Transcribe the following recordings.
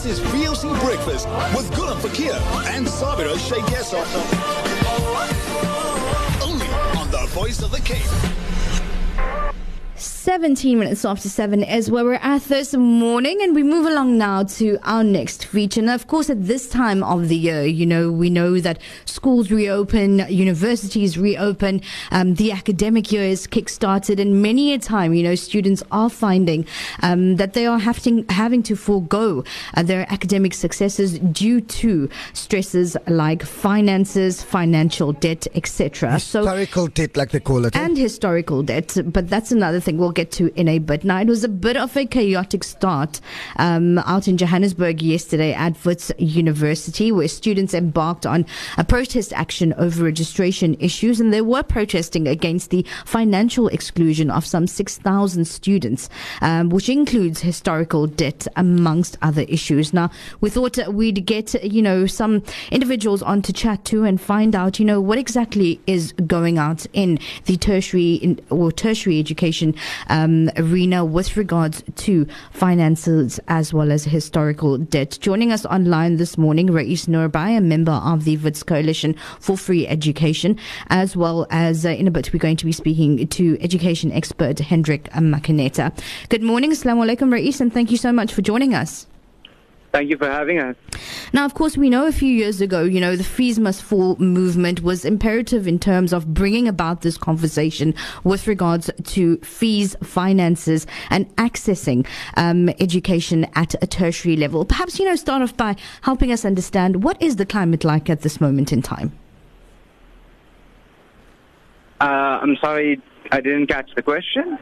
This is VOC Breakfast with Gulam Fakir and Sabira Sheikh. Only on the Voice of the Cape. 17 minutes after 7 is where we're at this morning, and we move along now to our next feature. Now, of course, at this time of the year, you know, we know that schools reopen, universities reopen, um, the academic year is kick-started, and many a time, you know, students are finding um, that they are having, having to forego uh, their academic successes due to stresses like finances, financial debt, etc. Historical so, debt, like they call it. Eh? And historical debt, but that's another thing. We'll get to in a bit. Now, it was a bit of a chaotic start um, out in Johannesburg yesterday at Wits University, where students embarked on a protest action over registration issues, and they were protesting against the financial exclusion of some 6,000 students, um, which includes historical debt, amongst other issues. Now, we thought we'd get, you know, some individuals on to chat to and find out, you know, what exactly is going out in the tertiary in, or tertiary education um, arena with regards to finances as well as historical debt. Joining us online this morning, Raees Noorbhai, a member of the Wits Coalition for Free Education, as well as uh, in a bit we're going to be speaking to education expert Hendrick Makaneta. Good morning, Assalamu alaikum, Raees, and thank you so much for joining us. Thank you for having us. Now, of course, we know a few years ago, you know, the fees must fall movement was imperative in terms of bringing about this conversation with regards to fees, finances, and accessing um, education at a tertiary level. Perhaps, you know, start off by helping us understand what is the climate like at this moment in time? Uh, I'm sorry, I didn't catch the question.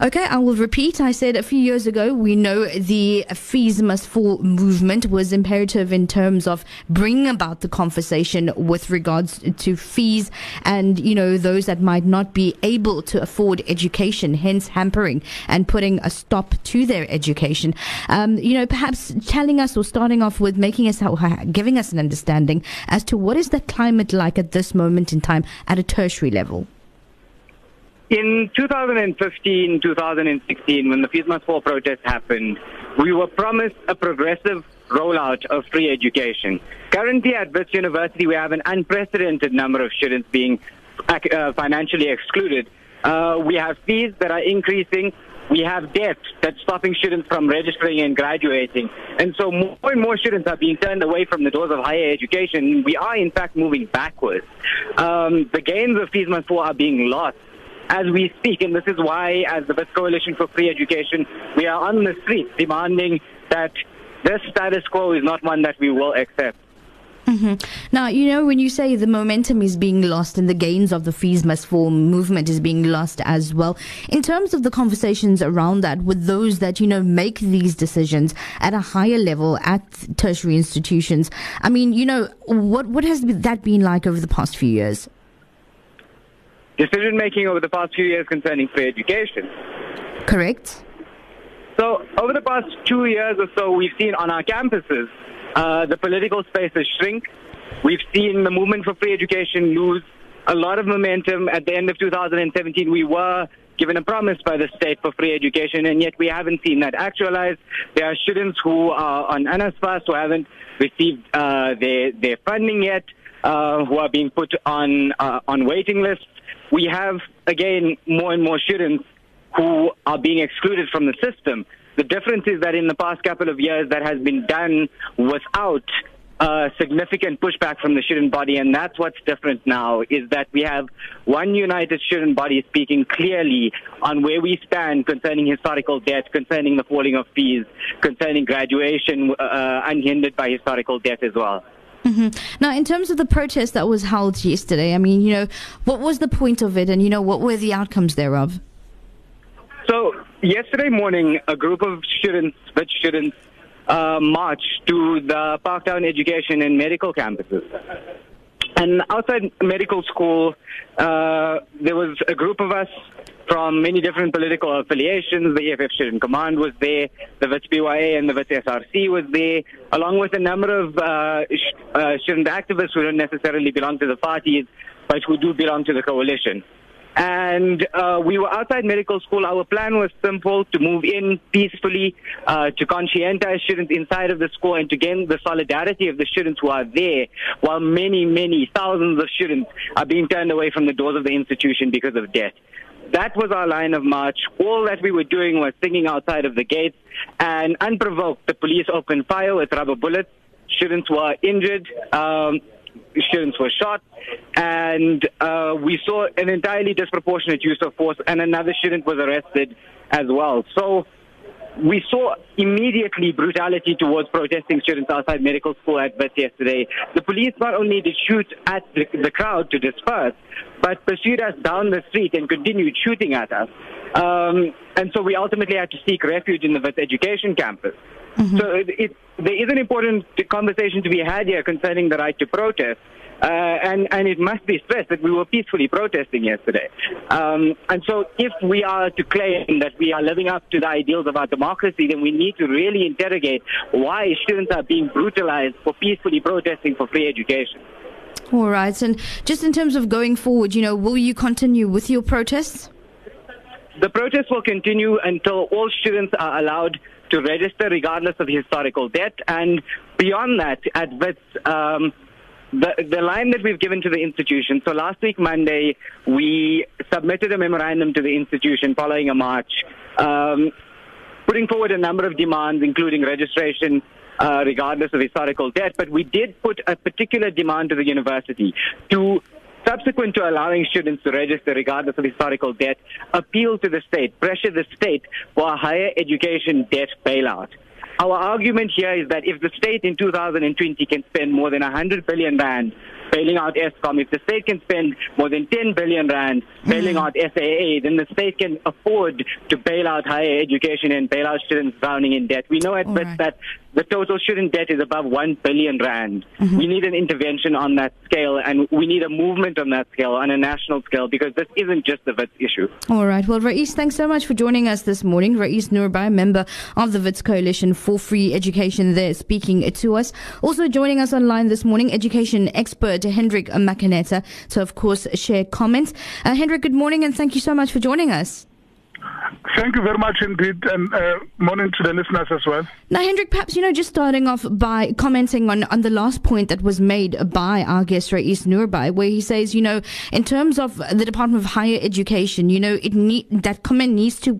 Okay, I will repeat. I said a few years ago, we know the fees must fall movement was imperative in terms of bringing about the conversation with regards to fees and, you know, those that might not be able to afford education, hence hampering and putting a stop to their education. Um, you know, perhaps telling us or starting off with making us, giving us an understanding as to what is the climate like at this moment in time at a tertiary level. In 2015, 2016, when the Fees Must Fall protest happened, we were promised a progressive rollout of free education. Currently at Wits University, we have an unprecedented number of students being uh, financially excluded. Uh, we have fees that are increasing. We have debt that's stopping students from registering and graduating. And so more and more students are being turned away from the doors of higher education. We are, in fact, moving backwards. Um, the gains of Must Fall are being lost as we speak. And this is why, as the Wits Coalition for Free Education, we are on the streets demanding that this status quo is not one that we will accept. Mm-hmm. Now, you know, when you say the momentum is being lost and the gains of the fees must fall movement is being lost as well, in terms of the conversations around that with those that, you know, make these decisions at a higher level at tertiary institutions, I mean, you know, what, what has that been like over the past few years? Decision making over the past few years concerning free education. Correct. So, over the past two years or so, we've seen on our campuses uh, the political spaces shrink. We've seen the movement for free education lose a lot of momentum. At the end of 2017, we were given a promise by the state for free education, and yet we haven't seen that actualized. There are students who are on NSFAS who haven't received uh, their, their funding yet, uh, who are being put on, uh, on waiting lists we have, again, more and more students who are being excluded from the system. The difference is that in the past couple of years, that has been done without significant pushback from the student body, and that's what's different now, is that we have one united student body speaking clearly on where we stand concerning historical debt, concerning the falling of fees, concerning graduation uh, unhindered by historical debt as well. Mm-hmm. Now, in terms of the protest that was held yesterday, I mean, you know, what was the point of it, and you know, what were the outcomes thereof? So, yesterday morning, a group of students, Wits students, uh, marched to the Parktown Education and Medical campuses. And outside medical school, uh, there was a group of us from many different political affiliations. The EFF Student Command was there, the Wits PYA and the Wits SRC was there, along with a number of uh, uh, student activists who don't necessarily belong to the parties, but who do belong to the coalition. And uh, we were outside medical school. Our plan was simple to move in peacefully, uh, to conscientize students inside of the school and to gain the solidarity of the students who are there, while many, many thousands of students are being turned away from the doors of the institution because of debt. That was our line of march. All that we were doing was singing outside of the gates, and unprovoked, the police opened fire with rubber bullets. Students were injured. Um, students were shot, and uh, we saw an entirely disproportionate use of force, and another student was arrested as well. So we saw immediately brutality towards protesting students outside medical school at Wits yesterday. The police not only did shoot at the, the crowd to disperse, but pursued us down the street and continued shooting at us. Um, and so we ultimately had to seek refuge in the Wits education campus. Mm-hmm. So it, it, there is an important conversation to be had here concerning the right to protest. Uh, and, and it must be stressed that we were peacefully protesting yesterday. Um, and so if we are to claim that we are living up to the ideals of our democracy, then we need to really interrogate why students are being brutalized for peacefully protesting for free education. All right. And just in terms of going forward, you know, will you continue with your protests? The protests will continue until all students are allowed to register regardless of historical debt. And beyond that, at Wits, um, the, the line that we've given to the institution. So last week, Monday, we submitted a memorandum to the institution following a march, um, putting forward a number of demands, including registration, uh, regardless of historical debt. But we did put a particular demand to the university to subsequent to allowing students to register regardless of historical debt, appeal to the state, pressure the state for a higher education debt bailout. Our argument here is that if the state in 2020 can spend more than 100 billion rand bailing out Eskom, if the state can spend more than 10 billion rand bailing out SAA, then the state can afford to bail out higher education and bail out students drowning in debt. We know at right. that the total student debt is above 1 billion rand. Mm-hmm. We need an intervention on that scale and we need a movement on that scale, on a national scale, because this isn't just the WITS issue. All right. Well, Raees, thanks so much for joining us this morning. Raees Noorbhai, member of the WITS Coalition for Free Education there speaking to us. Also joining us online this morning, education expert Hendrick Makaneta to, of course, share comments. Uh, Hendrick, good morning and thank you so much for joining us. Thank you very much indeed, and uh, morning to the listeners as well. Now, Hendrick, perhaps, you know, just starting off by commenting on, on the last point that was made by our guest, Raees Noorbhai, where he says, you know, in terms of the Department of Higher Education, you know, it need, that comment needs to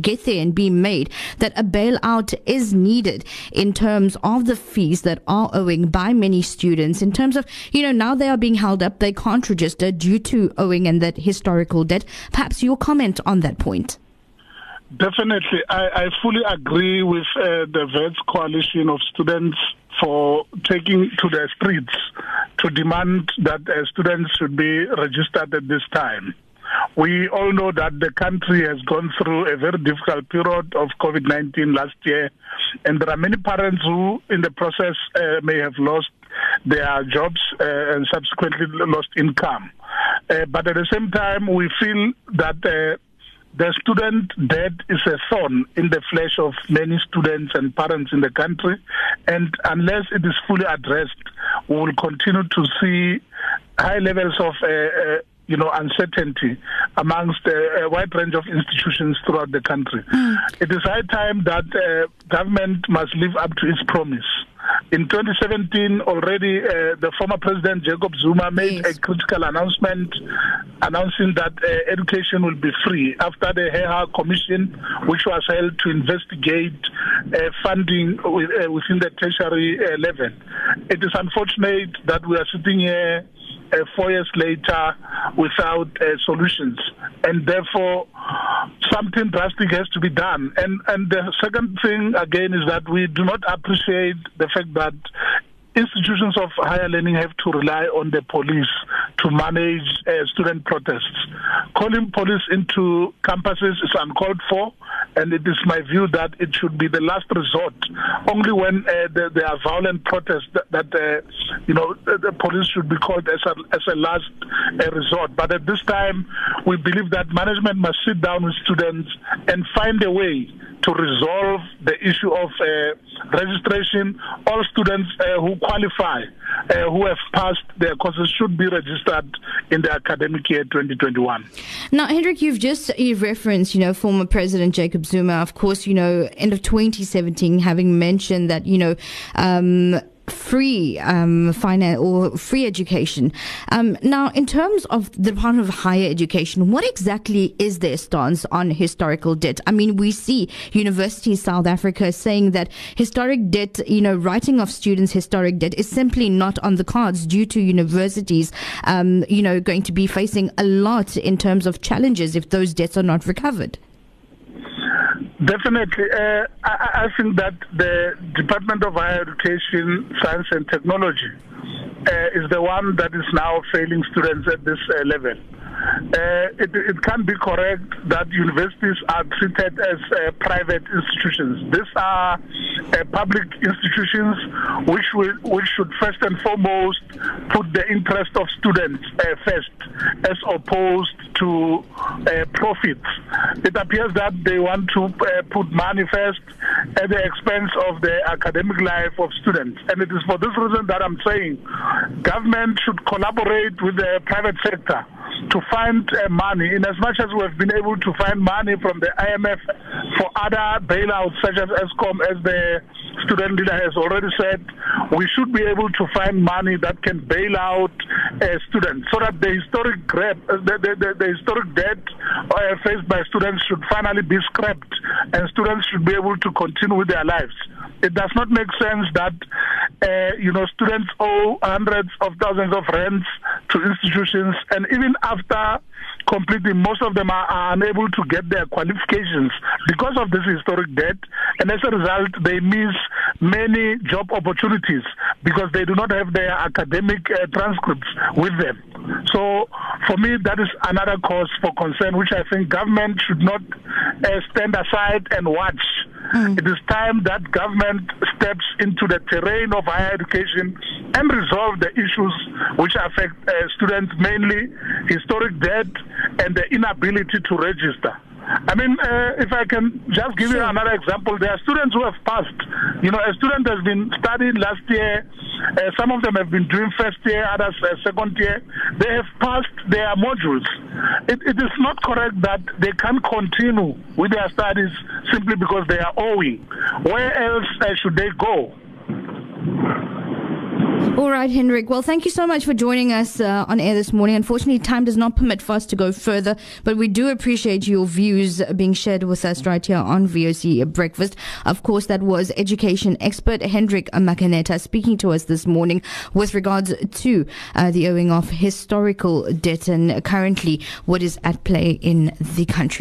get there and be made, that a bailout is needed in terms of the fees that are owing by many students, in terms of, you know, now they are being held up, they can't register due to owing and that historical debt. Perhaps your comment on that point. Definitely. I, I fully agree with uh, the Wits coalition of students for taking to the streets to demand that uh, students should be registered at this time. We all know that the country has gone through a very difficult period of COVID 19 last year, and there are many parents who, in the process, uh, may have lost their jobs uh, and subsequently lost income. Uh, but at the same time, we feel that uh, the student debt is a thorn in the flesh of many students and parents in the country, and unless it is fully addressed, we will continue to see high levels of uh, uh, you know, uncertainty amongst a, a, wide range of institutions throughout the country. Mm. It is high time that uh, government must live up to its promise. In 2017, already uh, the former president Jacob Zuma made yes. a critical announcement announcing that uh, education will be free after the Heher commission, which was held to investigate uh, funding with, uh, within the tertiary uh, level. It is unfortunate that we are sitting here uh, four years later without uh, solutions, and therefore something drastic has to be done. And and the second thing again is that we do not appreciate the fact that institutions of higher learning have to rely on the police to manage uh, student protests. Calling police into campuses is uncalled for, and it is my view that it should be the last resort. Only when uh, there, there, are violent protests that, that uh, you know the, police should be called as a, as a last uh, resort. But at this time, we believe that management must sit down with students and find a way to resolve the issue of uh, registration. All students uh, who qualify, uh, who have passed their courses, should be registered in the academic year 2021. Now, Hendrick, you've just you've referenced, you know, former President Jacob Zuma, of course, you know, end of 2017, having mentioned that, you know, um, free um, finance or free education. Um, now, in terms of the Department of Higher Education, what exactly is their stance on historical debt? I mean, we see University South Africa saying that historic debt, you know, writing off students' historic debt is simply not on the cards due to universities, um, you know, going to be facing a lot in terms of challenges if those debts are not recovered. Definitely. Uh, I, I, think that the Department of Higher Education, Science and Technology uh, is the one that is now failing students at this uh, level. Uh, it, it can be correct that universities are treated as uh, private institutions. These are uh, public institutions which will, which should first and foremost put the interest of students uh, first, as opposed to uh, profits. It appears that they want to put money first at the expense of the academic life of students, and it is for this reason that I'm saying government should collaborate with the private sector to find uh, money, in as much as we have been able to find money from the IMF for other bailouts, such as Eskom, as the student leader has already said, we should be able to find money that can bail out uh, students so that the historic grab, uh, the, the, the, the, historic debt uh, faced by students should finally be scrapped and students should be able to continue with their lives. It does not make sense that uh, you know students owe hundreds of thousands of rents to institutions, and even after completing, most of them are, are, unable to get their qualifications because of this historic debt, and as a result, they miss many job opportunities because they do not have their academic uh, transcripts with them. So, for me, that is another cause for concern, which I think government should not uh, stand aside and watch. Mm. It is time that government steps into the terrain of higher education and resolve the issues which affect uh, students, mainly historic debt and the inability to register. I mean, uh, if I can just give you another example, there are students who have passed. You know, a student has been studying last year. Uh, some of them have been doing first year, others uh, second year. They have passed their modules. It, it is not correct that they can continue with their studies simply because they are owing. Where else uh, should they go? All right, Hendrick. Well, thank you so much for joining us uh, on air this morning. Unfortunately, time does not permit for us to go further, but we do appreciate your views being shared with us right here on VOC Breakfast. Of course, that was education expert Hendrick Makaneta speaking to us this morning with regards to uh, the owing of historical debt and currently what is at play in the country.